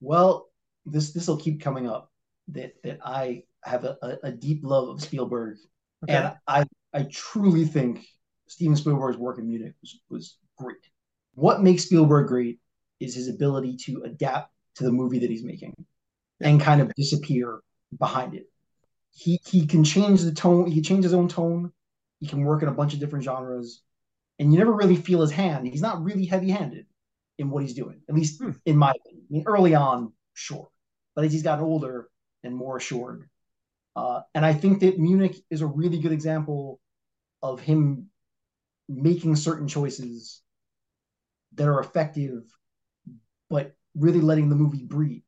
Well, this this will keep coming up that that I have a, a, a deep love of Spielberg, okay. and I I truly think Steven Spielberg's work in Munich was, was great. What makes Spielberg great is his ability to adapt to the movie that he's making and kind of disappear behind it. He he can change the tone. He can change his own tone. He can work in a bunch of different genres, and you never really feel his hand. He's not really heavy-handed in what he's doing, at least hmm. in my opinion. I mean, early on, sure, but as he's gotten older and more assured, uh, and I think that Munich is a really good example of him making certain choices that are effective, but really letting the movie breathe.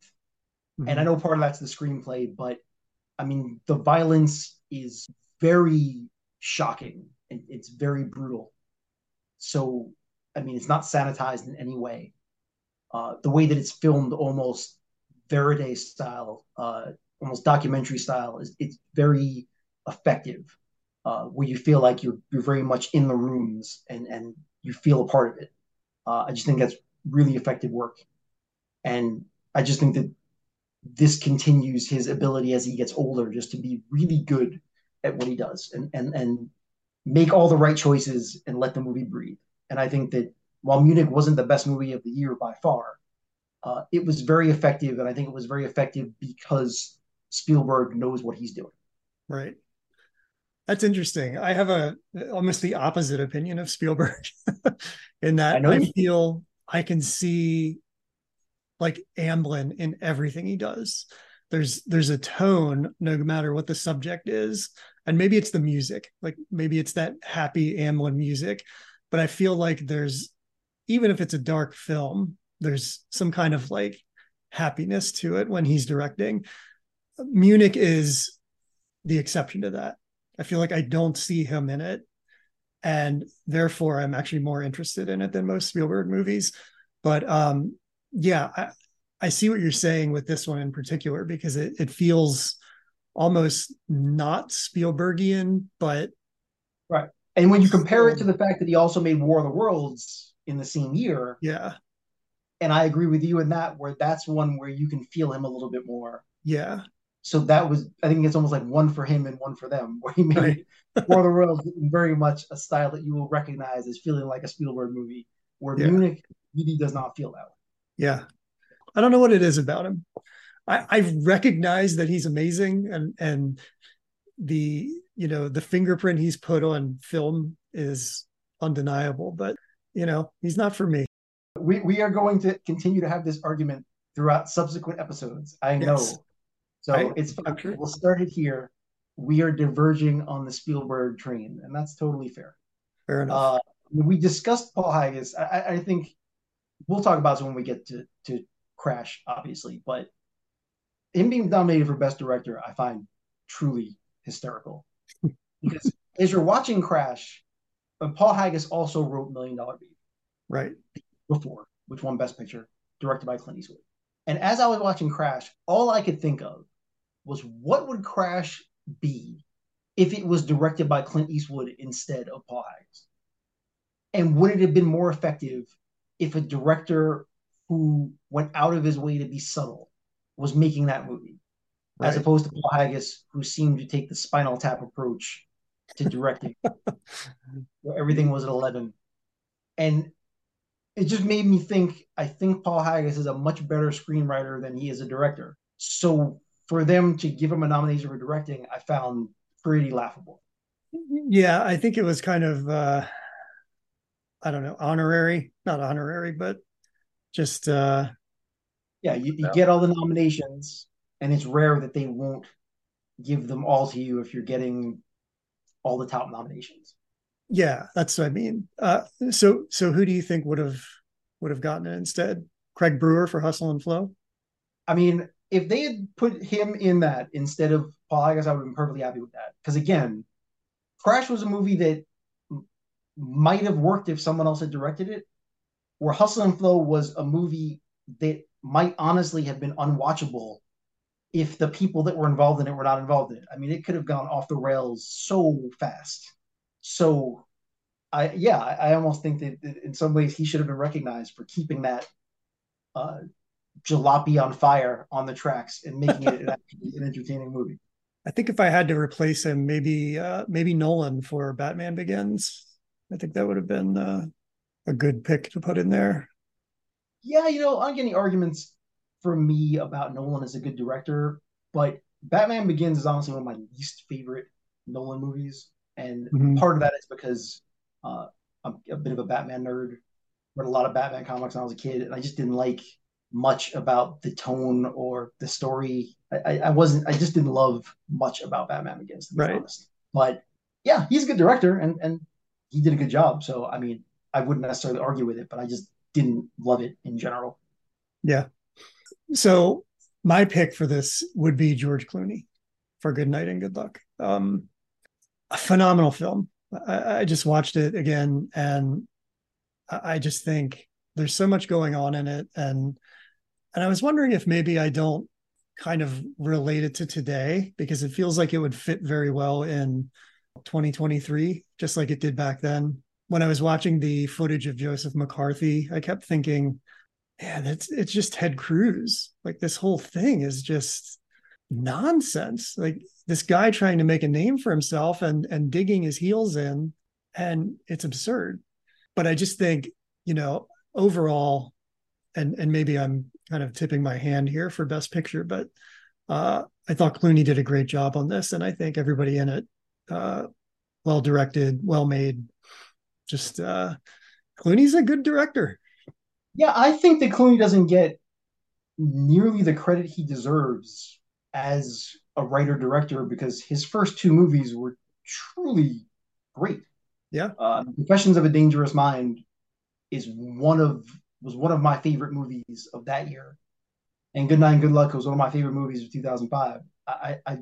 Mm-hmm. And I know part of that's the screenplay, but I mean, the violence is very shocking and it's very brutal. So, I mean, it's not sanitized in any way. Uh, the way that it's filmed, almost Verite style, uh, almost documentary style, is it's very effective. Uh, where you feel like you're you're very much in the rooms and and you feel a part of it. Uh, I just think that's really effective work, and I just think that this continues his ability as he gets older just to be really good at what he does and and and make all the right choices and let the movie breathe. And I think that while Munich wasn't the best movie of the year by far, uh, it was very effective, and I think it was very effective because Spielberg knows what he's doing. Right. That's interesting. I have a almost the opposite opinion of Spielberg in that I, I feel I can see like Amblin in everything he does. There's there's a tone no matter what the subject is. And maybe it's the music, like maybe it's that happy Amblin music, but I feel like there's even if it's a dark film, there's some kind of like happiness to it when he's directing. Munich is the exception to that. I feel like I don't see him in it. And therefore, I'm actually more interested in it than most Spielberg movies. But um, yeah, I, I see what you're saying with this one in particular because it, it feels almost not Spielbergian, but right. And when you compare it to the fact that he also made War of the Worlds in the same year, yeah. And I agree with you in that where that's one where you can feel him a little bit more. Yeah so that was I think it's almost like one for him and one for them, where he made right. War of the Worlds very much a style that you will recognize as feeling like a Spielberg movie, where yeah. Munich really does not feel that way. Yeah, I don't know what it is about him. I, I recognize that he's amazing, and and the you know the fingerprint he's put on film is undeniable, but you know he's not for me. We we are going to continue to have this argument throughout subsequent episodes. I know. Yes. So I, it's fine. We'll start it here. We are diverging on the Spielberg train, and that's totally fair. Fair enough. Uh, we discussed Paul Haggis. I, I, think we'll talk about this when we get to to Crash, obviously. But him being nominated for Best Director, I find truly hysterical. because as you're watching Crash, but Paul Haggis also wrote Million Dollar Baby. Right. Before, which won Best Picture, directed by Clint Eastwood. And as I was watching Crash, all I could think of was what would Crash be if it was directed by Clint Eastwood instead of Paul Haggis? And would it have been more effective if a director who went out of his way to be subtle was making that movie, right. as opposed to Paul Haggis, who seemed to take the spinal tap approach to directing, where everything was at 11. And it just made me think I think Paul Haggis is a much better screenwriter than he is a director. So for them to give him a nomination for directing, I found pretty laughable. Yeah, I think it was kind of uh I don't know, honorary, not honorary, but just uh yeah, you, you get all the nominations and it's rare that they won't give them all to you if you're getting all the top nominations. Yeah, that's what I mean. Uh, so so who do you think would have would have gotten it instead? Craig Brewer for Hustle and Flow? I mean, if they had put him in that instead of Paul, I guess I would have been perfectly happy with that. Because again, Crash was a movie that might have worked if someone else had directed it, where Hustle and Flow was a movie that might honestly have been unwatchable if the people that were involved in it were not involved in it. I mean, it could have gone off the rails so fast. So, I yeah, I, almost think that, that, in some ways he should have been recognized for keeping that uh, jalopy on fire on the tracks and making it an, an entertaining movie. I think if I had to replace him, maybe uh, maybe Nolan for Batman Begins. I think that would have been uh, a good pick to put in there. Yeah, you know, I'm getting arguments from me about Nolan as a good director, but Batman Begins is honestly one of my least favorite Nolan movies, and mm-hmm. part of that is because uh, I'm a bit of a Batman nerd. Read a lot of Batman comics when I was a kid, and I just didn't like much about the tone or the story. I, I wasn't. I just didn't love much about Batman Begins, to be right. honest. But yeah, he's a good director, and and he did a good job. So I mean, I wouldn't necessarily argue with it, but I just didn't love it in general. Yeah. So my pick for this would be George Clooney for Good Night and Good Luck. Um, a phenomenal film. I, I just watched it again, and I just think there's so much going on in it, and and I was wondering if maybe I don't kind of relate it to today because it feels like it would fit very well in 2023, just like it did back then. When I was watching the footage of Joseph McCarthy, I kept thinking, man, it's it's just Ted Cruz. Like this whole thing is just nonsense. Like this guy trying to make a name for himself and and digging his heels in, and it's absurd. But I just think, you know, overall, and and maybe I'm kind of tipping my hand here for Best Picture, but uh, I thought Clooney did a great job on this, and I think everybody in it, uh, well directed, well made. Just uh, Clooney's a good director. Yeah, I think that Clooney doesn't get nearly the credit he deserves as a writer director because his first two movies were truly great. Yeah, uh, Confessions of a Dangerous Mind is one of was one of my favorite movies of that year, and Good Night and Good Luck was one of my favorite movies of 2005. I, I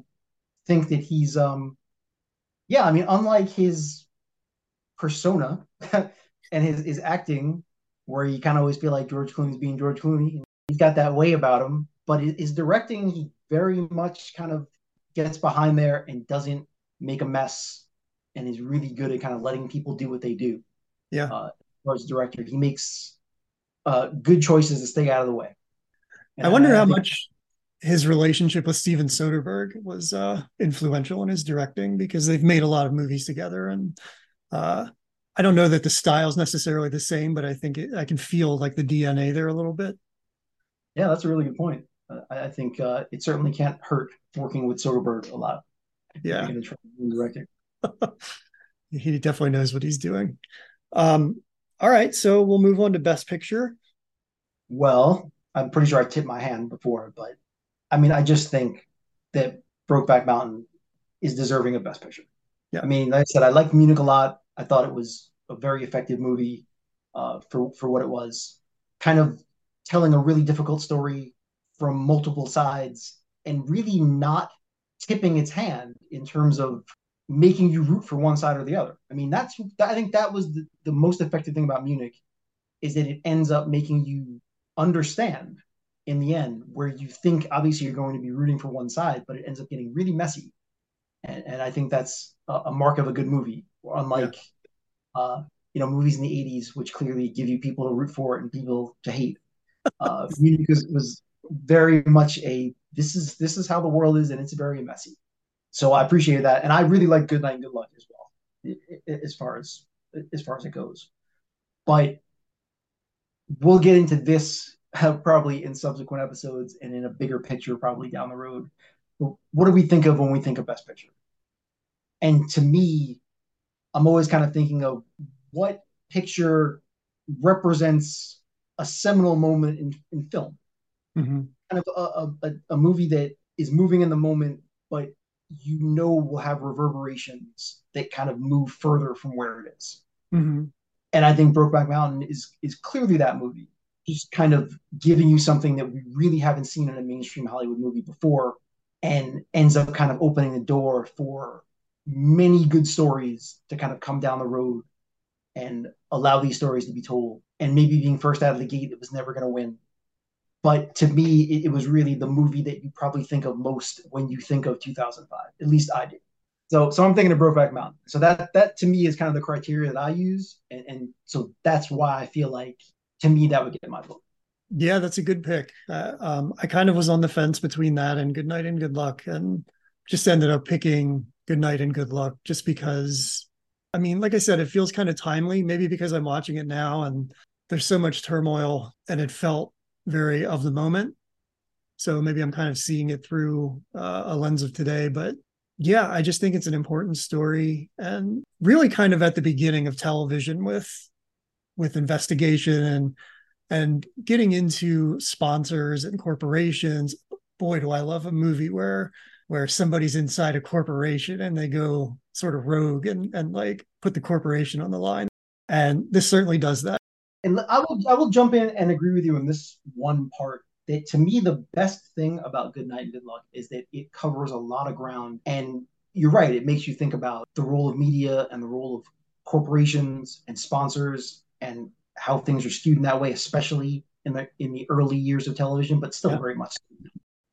think that he's um yeah, I mean, unlike his persona and his his acting, where you kind of always feel like George Clooney's being George Clooney, he's got that way about him. But his directing, he very much kind of gets behind there and doesn't make a mess, and is really good at kind of letting people do what they do. Yeah. Uh, as a director, he makes uh, good choices to stay out of the way. And I wonder I, how much his relationship with Steven Soderbergh was uh, influential in his directing because they've made a lot of movies together, and uh, I don't know that the style's necessarily the same, but I think it, I can feel like the DNA there a little bit. Yeah, that's a really good point. Uh, I, I, think uh, it certainly can't hurt working with Soderbergh a lot. Yeah, directing. he definitely knows what he's doing. Um, all right, so we'll move on to Best Picture. Well, I'm pretty sure I tipped my hand before, but I mean, I just think that Brokeback Mountain is deserving of Best Picture. Yeah. I mean, like I said, I liked Munich a lot. I thought it was a very effective movie uh, for for what it was, kind of telling a really difficult story from multiple sides and really not tipping its hand in terms of making you root for one side or the other. I mean, that's I think that was the, the most effective thing about Munich is that it ends up making you understand in the end where you think obviously you're going to be rooting for one side, but it ends up getting really messy. And, and I think that's a, a, mark of a good movie, unlike yeah. uh, you know movies in the '80s, which clearly give you people to root for and people to hate. Uh, Munich was, was very much a this is this is how the world is, and it's very messy. So I appreciate that, and I really like Good Night and Good Luck as well, as far as as far as it goes. But we'll get into this probably in subsequent episodes and in a bigger picture probably down the road. What do we think of when we think of Best Picture? And to me, I'm always kind of thinking of what picture represents a seminal moment in, in film. Mm-hmm. Kind of a, a, a movie that is moving in the moment, but you know will have reverberations that kind of move further from where it is. Mm-hmm. And I think Brokeback Mountain is is clearly that movie, just kind of giving you something that we really haven't seen in a mainstream Hollywood movie before, and ends up kind of opening the door for many good stories to kind of come down the road and allow these stories to be told. And maybe being first out of the gate, it was never going to win but to me, it, it, was really the movie that you probably think of most when you think of 2005. At least I did. So, so I'm thinking of Brokeback Mountain. So that that to me is kind of the criteria that I use, and, and so that's why I feel like to me that would get my vote. Yeah, that's a good pick. Uh, um, I kind of was on the fence between that and Good Night and Good Luck, and just ended up picking Good Night and Good Luck just because. I mean, like I said, it feels kind of timely. Maybe because I'm watching it now and there's so much turmoil, and it felt very of the moment. So maybe I'm kind of seeing it through uh, a lens of today. But yeah, I just think it's an important story and really kind of at the beginning of television with with investigation and and getting into sponsors and corporations. Boy, do I love a movie where where somebody's inside a corporation and they go sort of rogue and and like put the corporation on the line. And this certainly does that and I will I will jump in and agree with you on this one part that to me the best thing about Good Night and Good Luck is that it covers a lot of ground and you're right it makes you think about the role of media and the role of corporations and sponsors and how things are skewed in that way especially in the in the early years of television but still yeah. very much.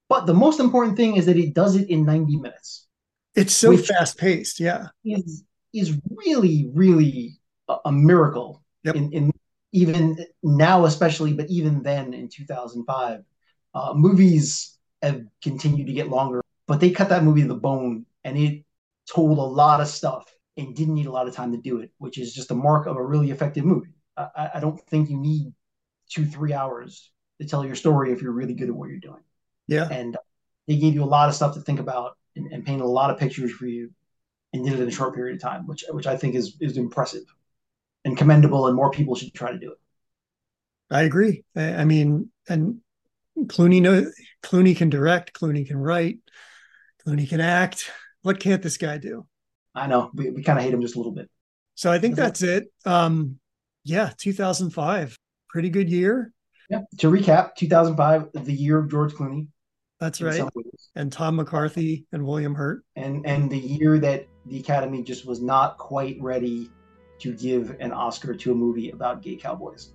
But the most important thing is that it does it in 90 minutes. It's so fast paced yeah. is is really really a, a miracle yep. in, in even now especially but even then in 2005 uh, movies have continued to get longer but they cut that movie to the bone and it told a lot of stuff and didn't need a lot of time to do it which is just a mark of a really effective movie i, I don't think you need two three hours to tell your story if you're really good at what you're doing yeah and they gave you a lot of stuff to think about and, and painted a lot of pictures for you and did it in a short period of time which which i think is is impressive and commendable, and more people should try to do it. I agree. I, I mean, and Clooney know Clooney can direct, Clooney can write, Clooney can act. What can't this guy do? I know we, we kind of hate him just a little bit. So I think that's it. Um, yeah, 2005, pretty good year. Yeah. To recap, 2005, the year of George Clooney. That's right. And Tom McCarthy and William Hurt. And and the year that the Academy just was not quite ready to give an Oscar to a movie about gay cowboys.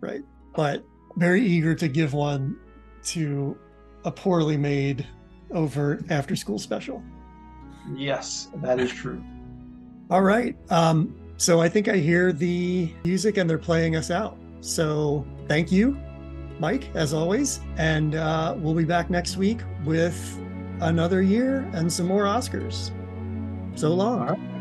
Right. But very eager to give one to a poorly made overt after school special. Yes, that is true. All right. Um, so I think I hear the music and they're playing us out. So thank you, Mike, as always. And uh, we'll be back next week with another year and some more Oscars. So long.